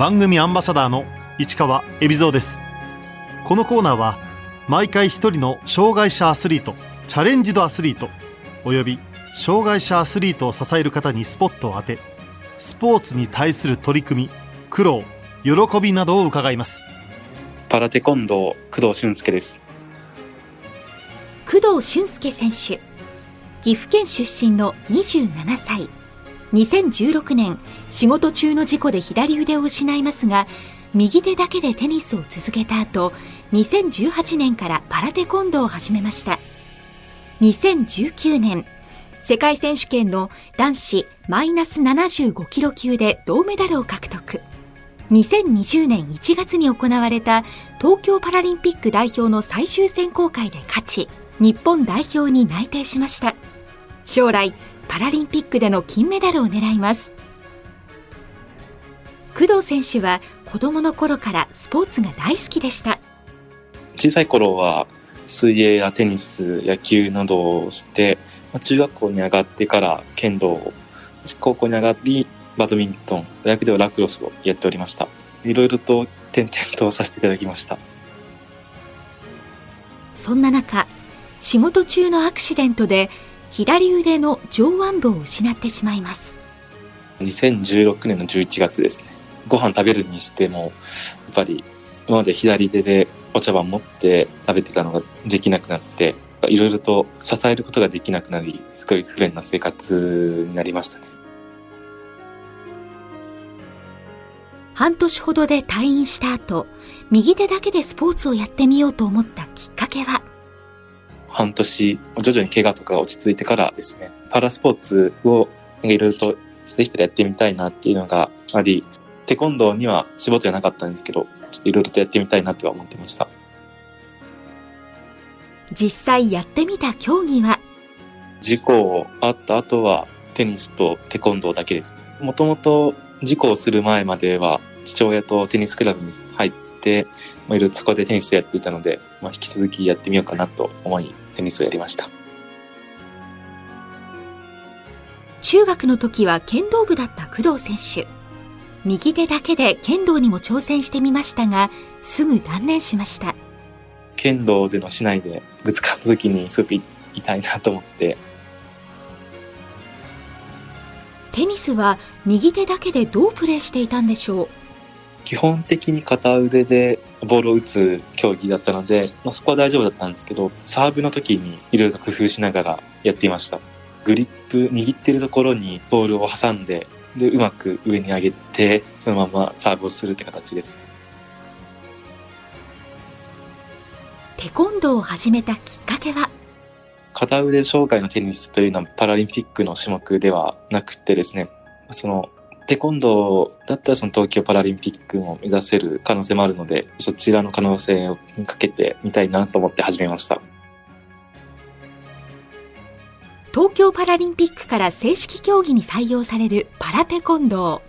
番組アンバサダーの市川恵比蔵です。このコーナーは毎回一人の障害者アスリートチャレンジドアスリートおよび障害者アスリートを支える方にスポットを当てスポーツに対する取り組み苦労喜びなどを伺います。パラテコンドー工藤俊介です。工藤俊介選手岐阜県出身の27歳2016年仕事中の事故で左腕を失いますが右手だけでテニスを続けた後2018年からパラテコンドを始めました。2019年世界選手権の男子マイナス75キロ級で銅メダルを獲得。2020年1月に行われた東京パラリンピック代表の最終選考会で勝ち日本代表に内定しました。将来パラリンピックでの金メダルを狙います。工藤選手は子供の頃からスポーツが大好きでした。小さい頃は水泳やテニス野球などをして中学校に上がってから剣道高校に上がりバドミントン大学ではラクロスをやっておりました。いろいろと転々とさせていただきました。そんな中仕事中のアクシデントで左腕の上腕部を失ってしまいます。2016年の11月ですね。ご飯食べるにしてもやっぱり今まで左手でお茶碗持って食べてたのができなくなっていろいろと支えることができなくなりすごい不便な生活になりましたね。半年ほどで退院した後右手だけでスポーツをやってみようと思ったきっかけは半年徐々に怪我とかが落ち着いてからですねパラスポーツをいろいろとできたらやってみたいなっていうのがありテコンドーには絞ってはなかったんですけどちょっといろいろとやってみたいなっては思ってました。実際やってみた競技は？事故あった後はテニスとテコンドーだけですね。もともと事故をする前までは父親とテニスクラブに入ってまあ、いろいろそこでテニスをやっていたので、まあ、引き続きやってみようかなと思いテニスをやりました。中学の時は剣道部だった工藤選手。右手だけで剣道にも挑戦してみましたがすぐ断念しました。剣道での市内でぶつかった時にすごく痛いなと思って。テニスは右手だけでどうプレーしていたんでしょう？基本的に片腕でボールを打つ競技だったので、まあ、そこは大丈夫だったんですけど、サーブの時にいろいろ工夫しながらやっていました。グリップ握ってるところにボールを挟んで、で、うまく上に上げて、そのままサーブをするって形です。テコンドーを始めたきっかけは？片腕障害のテニスというのはパラリンピックの種目ではなくてですね、そのテコンドーだったらその東京パラリンピックも目指せる可能性もあるので、そちらの可能性にかけてみたいなと思って始めました。東京パラリンピックから正式競技に採用されるパラテコンド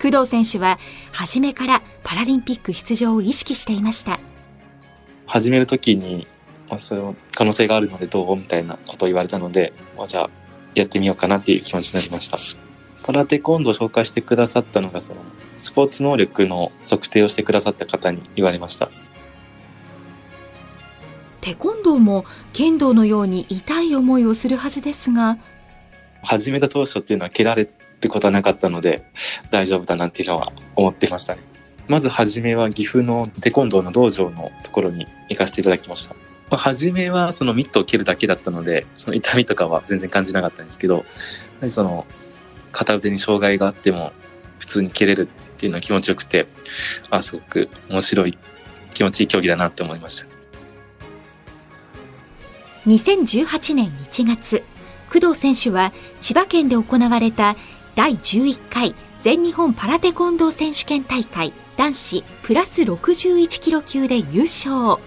ー。工藤選手は初めからパラリンピック出場を意識していました。始めるときに、まあ、その可能性があるのでどうみたいなことを言われたので、まあ、じゃあやってみようかなっていう気持ちになりました。パラテコンドを紹介してくださったのが、その、スポーツ能力の測定をしてくださった方に言われました。テコンドーも剣道のように痛い思いをするはずですが、始めた当初っていうのは蹴られることはなかったので、大丈夫だなっていうのは思ってましたね。まず初めは岐阜のテコンドーの道場のところに行かせていただきました。まあ、初めはそのミットを蹴るだけだったので、その痛みとかは全然感じなかったんですけど、その片腕に障害があっても普通に蹴れるっていうのは気持ちよくて、あ、すごく面白い、気持ちいい競技だなって思いました。2018年1月、工藤選手は千葉県で行われた第11回全日本パラテコンドー選手権大会男子プラス61キロ級で優勝。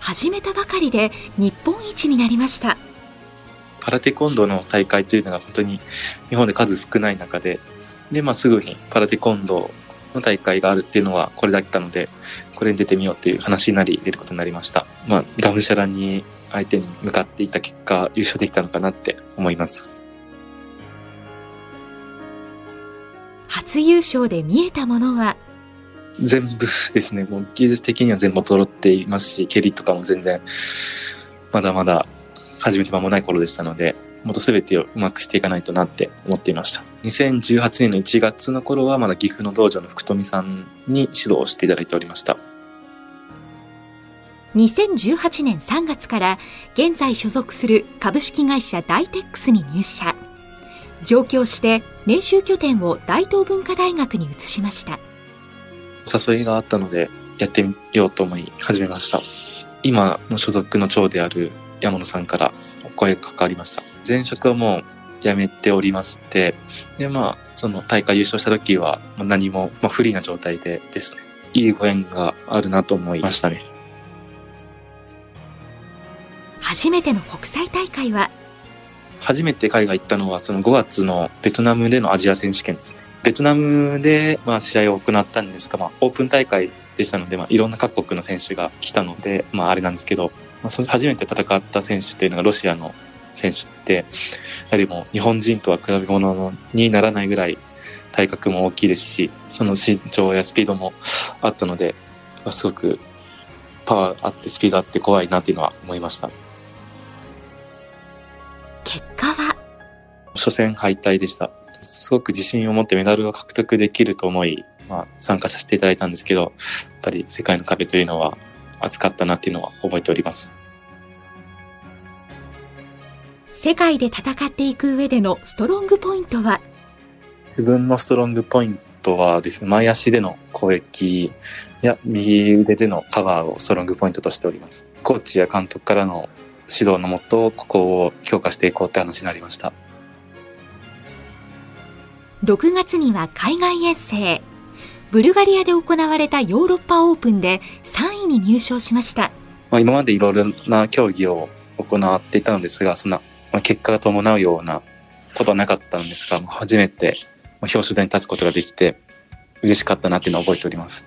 始めたばかりで日本一になりました。パラテコンドーの大会というのが本当に日本で数少ない中で、で、まあ、すぐにパラテコンドーの大会があるっていうのはこれだったので、これに出てみようっていう話になり、出ることになりました。まあ、がむしゃらに相手に向かっていった結果、優勝できたのかなって思います。初優勝で見えたものは？全部ですね、もう技術的には全部揃っていますし、蹴りとかも全然、まだまだ始めて間もない頃でしたので、もっと全てをうまくしていかないとなって思っていました。2018年の1月の頃はまだ岐阜の道場の福富さんに指導をしていただいておりました。2018年3月から現在所属する株式会社ダイテックスに入社。上京して練習拠点を大東文化大学に移しました。誘いがあったのでやってみようと思い始めました。今の所属の長である山野さんからお声がかかりました。前職はもう辞めておりまして、で、まあ、その大会優勝した時は何も、まあ、不利な状態でですね、いいご縁があるなと思いましたね。初めての国際大会は？初めて海外行ったのはその5月のベトナムでのアジア選手権ですね。ベトナムでまあ試合を行ったんですが、まあ、オープン大会でしたので、まあ、いろんな各国の選手が来たので、まあ、あれなんですけど、まあ、その初めて戦った選手っていうのがロシアの選手って、やはりもう日本人とは比べ物にならないぐらい体格も大きいですし、その身長やスピードもあったので、すごくパワーあってスピードあって怖いなっていうのは思いました。結果は？初戦敗退でした。すごく自信を持ってメダルを獲得できると思い、まあ、参加させていただいたんですけど、やっぱり世界の壁というのは厚かったなっていうのは覚えております。世界で戦っていく上でのストロングポイントは？自分のストロングポイントはですね、前足での攻撃や右腕でのカバーをストロングポイントとしております。コーチや監督からの指導のもと、ここを強化していこうって話になりました。6月には海外遠征。ブルガリアで行われたヨーロッパオープンで3位に入賞しました。まあ、今までいろいろな競技を行っていたのですが、そんな、まあ、結果が伴うようなことはなかったんですが、初めて表彰台に立つことができて嬉しかったなっていうのを覚えております。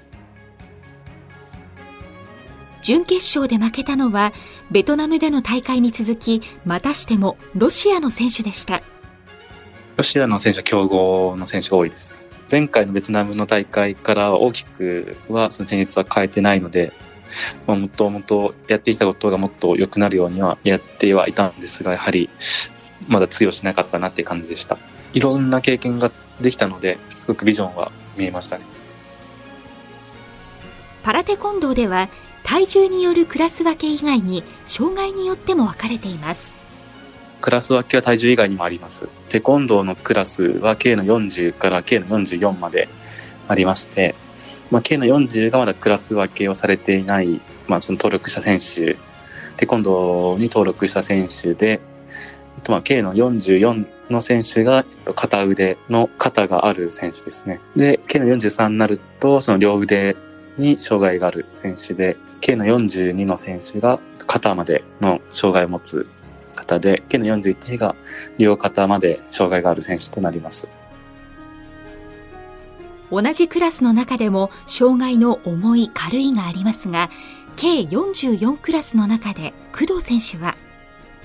準決勝で負けたのは、ベトナムでの大会に続き、またしてもロシアの選手でした。ロシアの選手は強豪の選手が多いですね。前回のベトナムの大会から大きくはその戦術は変えてないので、まあ、もともとやっていたことがもっと良くなるようにはやってはいたんですが、やはりまだ通用しなかったなっていう感じでした。いろんな経験ができたので、すごくビジョンは見えましたね。パラテコンドーでは体重によるクラス分け以外に障害によっても分かれていますクラス分けは体重以外にもありますテコンドーのクラスは K の40から K の44までありまして、まあ、K の40がまだクラス分けをされていない、まあ、その登録した選手テコンドーに登録した選手で、とまあ、K の44の選手がえっと片腕の肩がある選手ですね。で、K の43になると、その両腕に障害がある選手で、K の42の選手が肩までの障害を持つ方で、K の41が両肩まで障害がある選手となります。同じクラスの中でも障害の重い軽いがありますが、K44 クラスの中で工藤選手は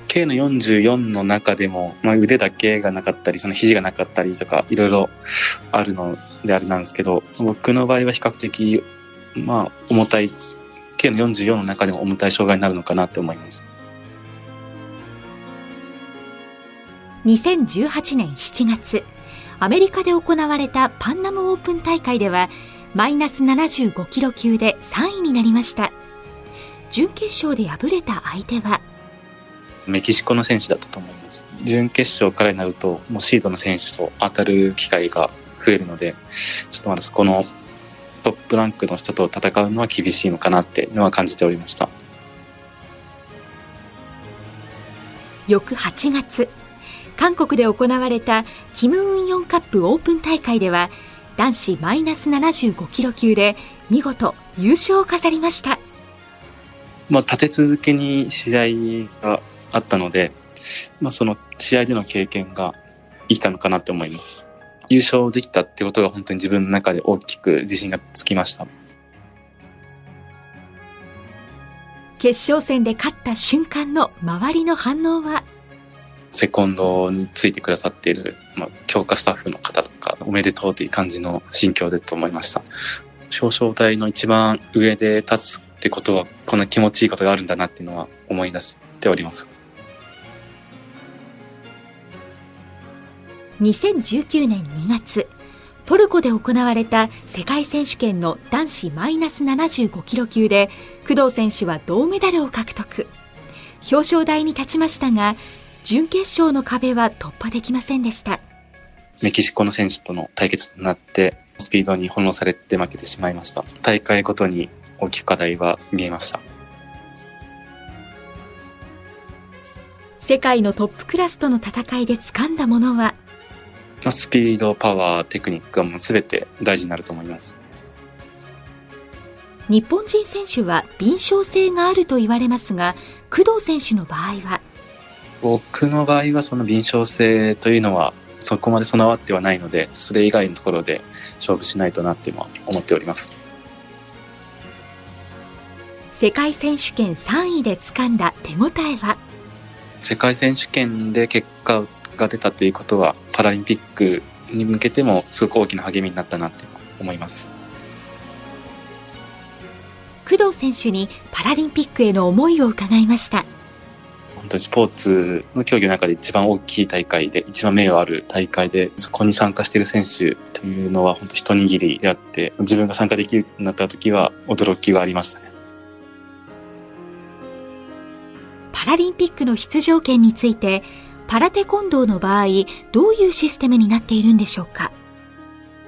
？K の44の中でも、まあ、腕だけがなかったり、その肘がなかったりとか、いろいろあるのであれなんですけど、僕の場合は比較的まあ、重たい、K の44の中でも重たい障害になるのかなって思います。2018年7月、アメリカで行われたパンナムオープン大会では、マイナス75キロ級で3位になりました。準決勝で敗れた相手は、メキシコの選手だったと思います。準決勝からになると、もうシードの選手と当たる機会が増えるので、ちょっとまだそこのトップランクの人と戦うのは厳しいのかなっていうのは感じておりました翌8月韓国で行われたキム・ウンヨンカップオープン大会では男子マイナス75キロ級で見事優勝を飾りました、まあ、立て続けに試合があったので、まあ、その試合での経験が生きたのかなって思います。優勝できたってことが本当に自分の中で大きく自信がつきました。決勝戦で勝った瞬間の周りの反応は？セコンドについてくださっている、まあ、強化スタッフの方とか、おめでとうという感じの心境でと思いました。表彰台の一番上で立つってことは、こんな気持ちいいことがあるんだなっていうのは思い出しております。2019年2月、トルコで行われた世界選手権の男子マイナス75キロ級で工藤選手は銅メダルを獲得。表彰台に立ちましたが、準決勝の壁は突破できませんでした。メキシコの選手との対決となって、スピードに翻弄されて負けてしまいました。大会ごとに大きく課題は見えました。世界のトップクラスとの戦いで掴んだものは？スピード、パワー、テクニックがもう全て大事になると思います。日本人選手は敏捷性があると言われますが、工藤選手の場合は僕の場合はその敏捷性というのはそこまで備わってはないので、それ以外のところで勝負しないとなって思っております。世界選手権3位で掴んだ手応えは？世界選手権で結果が出たということは、パラリンピックに向けてもすごく大きな励みになったなって思います。工藤選手にパラリンピックへの思いを伺いました。本当にスポーツの競技の中で一番大きい大会で、一番名誉ある大会で、そこに参加している選手というのは本当一握りであって、自分が参加できるようになった時は驚きがありましたね。パラリンピックの出場権について、パラテコンドーの場合、どういうシステムになっているんでしょうか？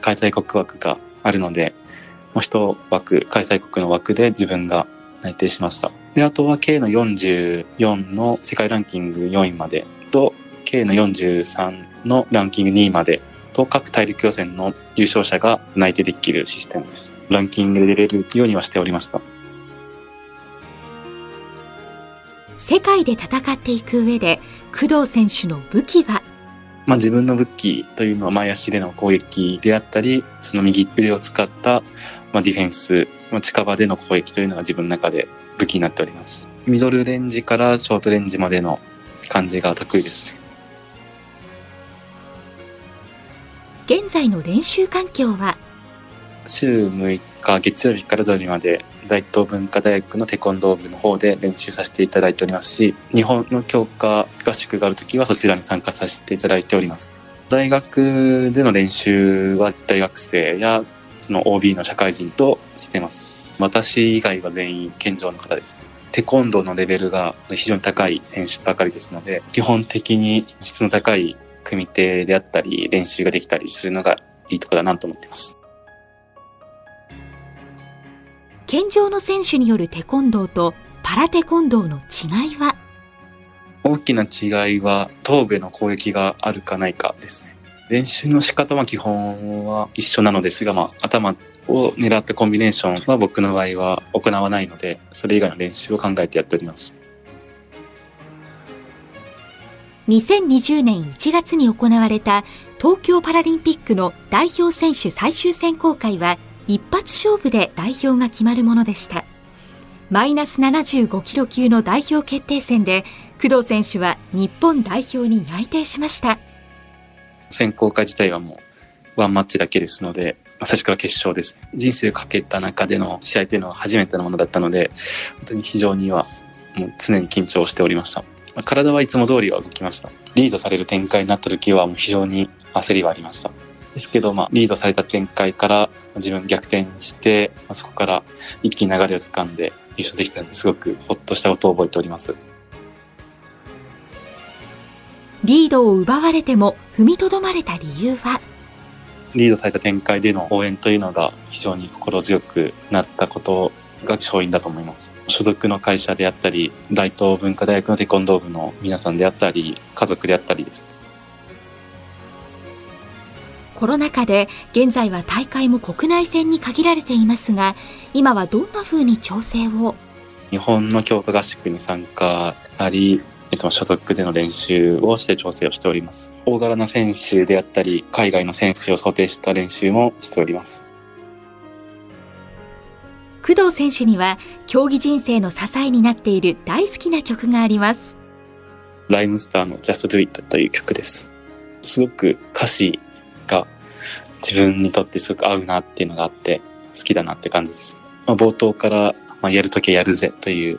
開催国枠があるので、もう一枠、開催国の枠で自分が内定しました。で、あとは K の44の世界ランキング4位までと K の43のランキング2位までと各大陸予選の優勝者が内定できるシステムです。ランキングで出れるようにはしておりました。世界で戦っていく上で工藤選手の武器は？まあ、自分の武器というのは前足での攻撃であったり、その右腕を使った、まあ、ディフェンス、まあ、近場での攻撃というのが自分の中で武器になっております。ミドルレンジからショートレンジまでの感じが得意ですね。現在の練習環境は？週6日、月曜日から土曜日まで大東文化大学のテコンドー部の方で練習させていただいておりますし、日本の強化合宿があるときはそちらに参加させていただいております。大学での練習は大学生やその OB の社会人としてます。私以外は全員健常の方です。テコンドーのレベルが非常に高い選手ばかりですので、基本的に質の高い組手であったり、練習ができたりするのがいいところだなと思っています。健常の選手によるテコンドーとパラテコンドーの違いは？大きな違いは頭部の攻撃があるかないかですね。練習の仕方は基本は一緒なのですが、まあ、頭を狙ったコンビネーションは僕の場合は行わないので、それ以外の練習を考えてやっております。2020年1月に行われた東京パラリンピックの代表選手最終選考会は一発勝負で代表が決まるものでした。マイナス75キロ級の代表決定戦で、工藤選手は日本代表に内定しました。選考会自体はもうワンマッチだけですので、最初から決勝です。人生をかけた中での試合というのは初めてのものだったので、本当に非常にはもう常に緊張しておりました。体はいつも通りは動きました。リードされる展開になった時はもう非常に焦りはありました。ですけど、まあ、リードされた展開から自分逆転して、まあ、そこから一気に流れを掴んで優勝できたのですごくほっとしたことを覚えております。リードを奪われても踏みとどまれた理由は？リードされた展開での応援というのが非常に心強くなったことが勝因だと思います。所属の会社であったり、大東文化大学のテコンドー部の皆さんであったり、家族であったりです。コロナ禍で現在は大会も国内戦に限られていますが、今はどんな風に調整を？日本の強化合宿に参加したり、えっと、所属での練習をして調整をしております。大柄な選手であったり、海外の選手を想定した練習もしております。工藤選手には競技人生の支えになっている大好きな曲があります。ライムスターの Just Do It という曲です。すごく歌詞が自分にとってすごく合うなっていうのがあって、好きだなって感じです。まあ、冒頭から、まあ、やるときはやるぜという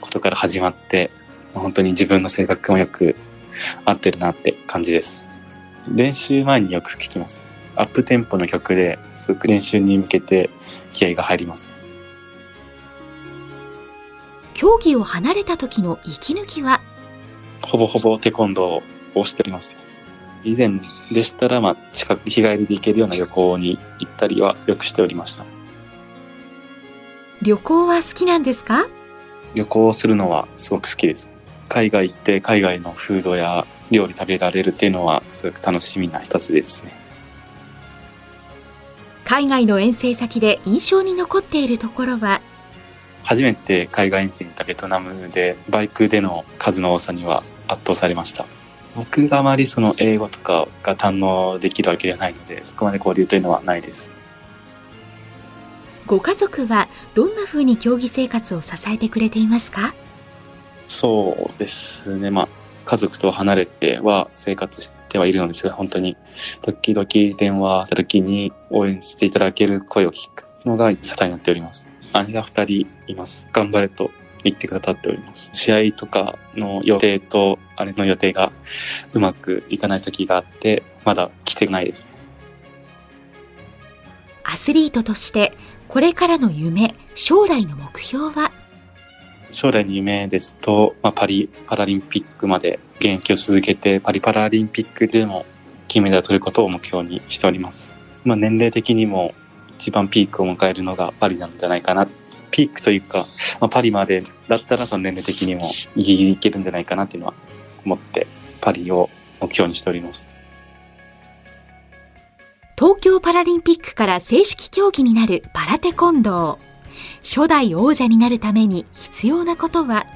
ことから始まって、まあ本当に自分の性格もよく合ってるなって感じです。練習前によく聞きます。アップテンポの曲ですごく練習に向けて気合が入ります。競技を離れた時の息抜きは？ほぼほぼテコンドーをしております。以前でしたら、まあ、近く日帰りで行けるような旅行に行ったりはよくしておりました。旅行は好きなんですか？旅行をするのはすごく好きです。海外行って海外のフードや料理食べられるっていうのはすごく楽しみな一つですね。海外の遠征先で印象に残っているところは？初めて海外遠征に行ったベトナムでバイクでの数の多さには圧倒されました。僕があまりその英語とかが堪能できるわけではないので、そこまで交流というのはないです。ご家族はどんな風に競技生活を支えてくれていますか？そうですね。まあ、家族と離れては生活してはいるのですが、本当に時々電話した時に応援していただける声を聞くのが支えになっております。兄が二人います。頑張れと言ってくださっております。試合とかの予定とあれの予定がうまくいかない時があって、まだ来てないです。アスリートとしてこれからの夢将来の目標は？将来の夢ですと、まあ、パリパラリンピックまで現役を続けて、パリパラリンピックでも金メダルを取ることを目標にしております。まあ、年齢的にも一番ピークを迎えるのがパリなんじゃないかな。ピークというか、まあ、パリまでだったらその年齢的にもギリいけるんじゃないかなっていうのは思って、パリを目標にしております。東京パラリンピックから正式競技になるパラテコンドー初代王者になるために必要なことは？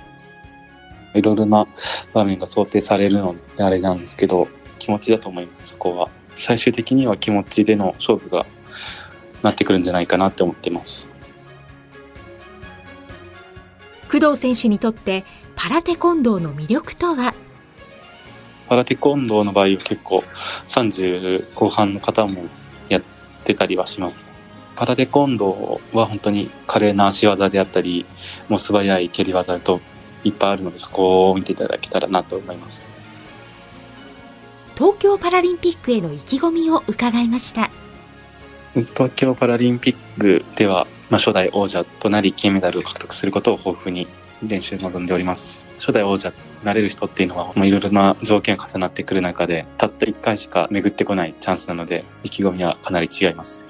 いろいろな場面が想定されるのであれなんですけど、気持ちだと思います、そこは。最終的には気持ちでの勝負がなってくるんじゃないかなって思っています。工藤選手にとってパラテコンドーの魅力とは？パラテコンドーの場合は結構30後半の方もやってたりはします。パラテコンドーは本当に華麗な足技であったり、もう素早い蹴り技といっぱいあるので、そこを見ていただけたらなと思います。東京パラリンピックへの意気込みを伺いました東京パラリンピックでは、まあ、初代王者となり金メダルを獲得することを抱負に練習に臨んでおります。初代王者になれる人っていうのは、まあ、いろいろな条件が重なってくる中で、たった1回しか巡ってこないチャンスなので、意気込みはかなり違います。